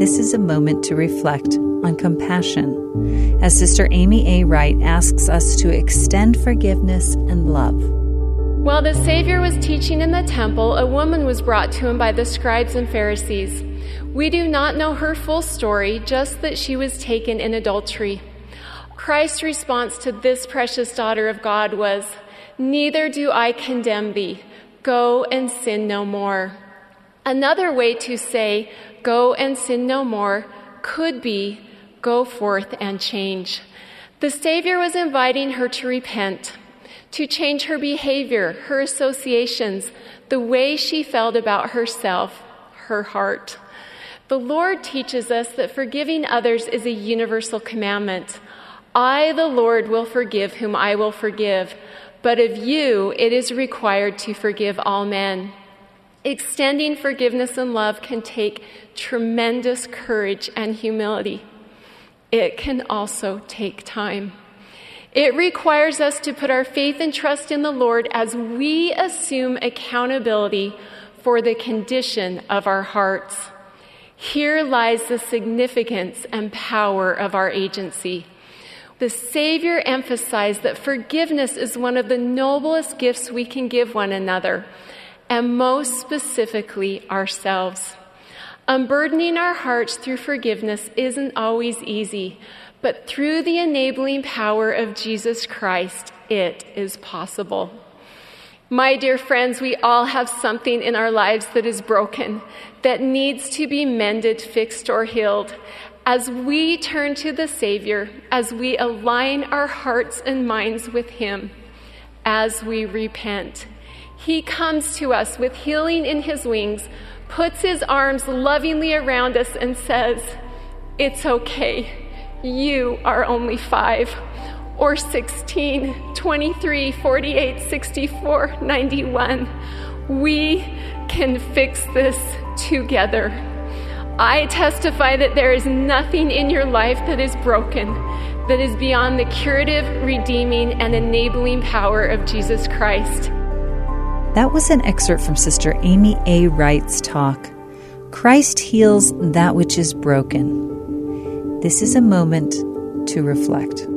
This is a moment to reflect on compassion as Sister Amy A. Wright asks us to extend forgiveness and love. While the Savior was teaching in the temple, a woman was brought to him by the scribes and Pharisees. We do not know her full story, just that she was taken in adultery. Christ's response to this precious daughter of God was, Neither do I condemn thee. Go and sin no more. Another way to say, go and sin no more, could be, go forth and change. The Savior was inviting her to repent, to change her behavior, her associations, the way she felt about herself, her heart. The Lord teaches us that forgiving others is a universal commandment. I, the Lord, will forgive whom I will forgive, but of you it is required to forgive all men. Extending forgiveness and love can take tremendous courage and humility. It can also take time. It requires us to put our faith and trust in the Lord as we assume accountability for the condition of our hearts. Here lies the significance and power of our agency. The Savior emphasized that forgiveness is one of the noblest gifts we can give one another and most specifically ourselves. Unburdening our hearts through forgiveness isn't always easy, but through the enabling power of Jesus Christ, it is possible. My dear friends, we all have something in our lives that is broken, that needs to be mended, fixed, or healed. As we turn to the Savior, as we align our hearts and minds with Him, as we repent, he comes to us with healing in his wings, puts his arms lovingly around us, and says, It's okay. You are only five, or 16, 23, 48, 64, 91. We can fix this together. I testify that there is nothing in your life that is broken, that is beyond the curative, redeeming, and enabling power of Jesus Christ. That was an excerpt from Sister Amy A. Wright's talk, Christ Heals That Which Is Broken. This is a moment to reflect.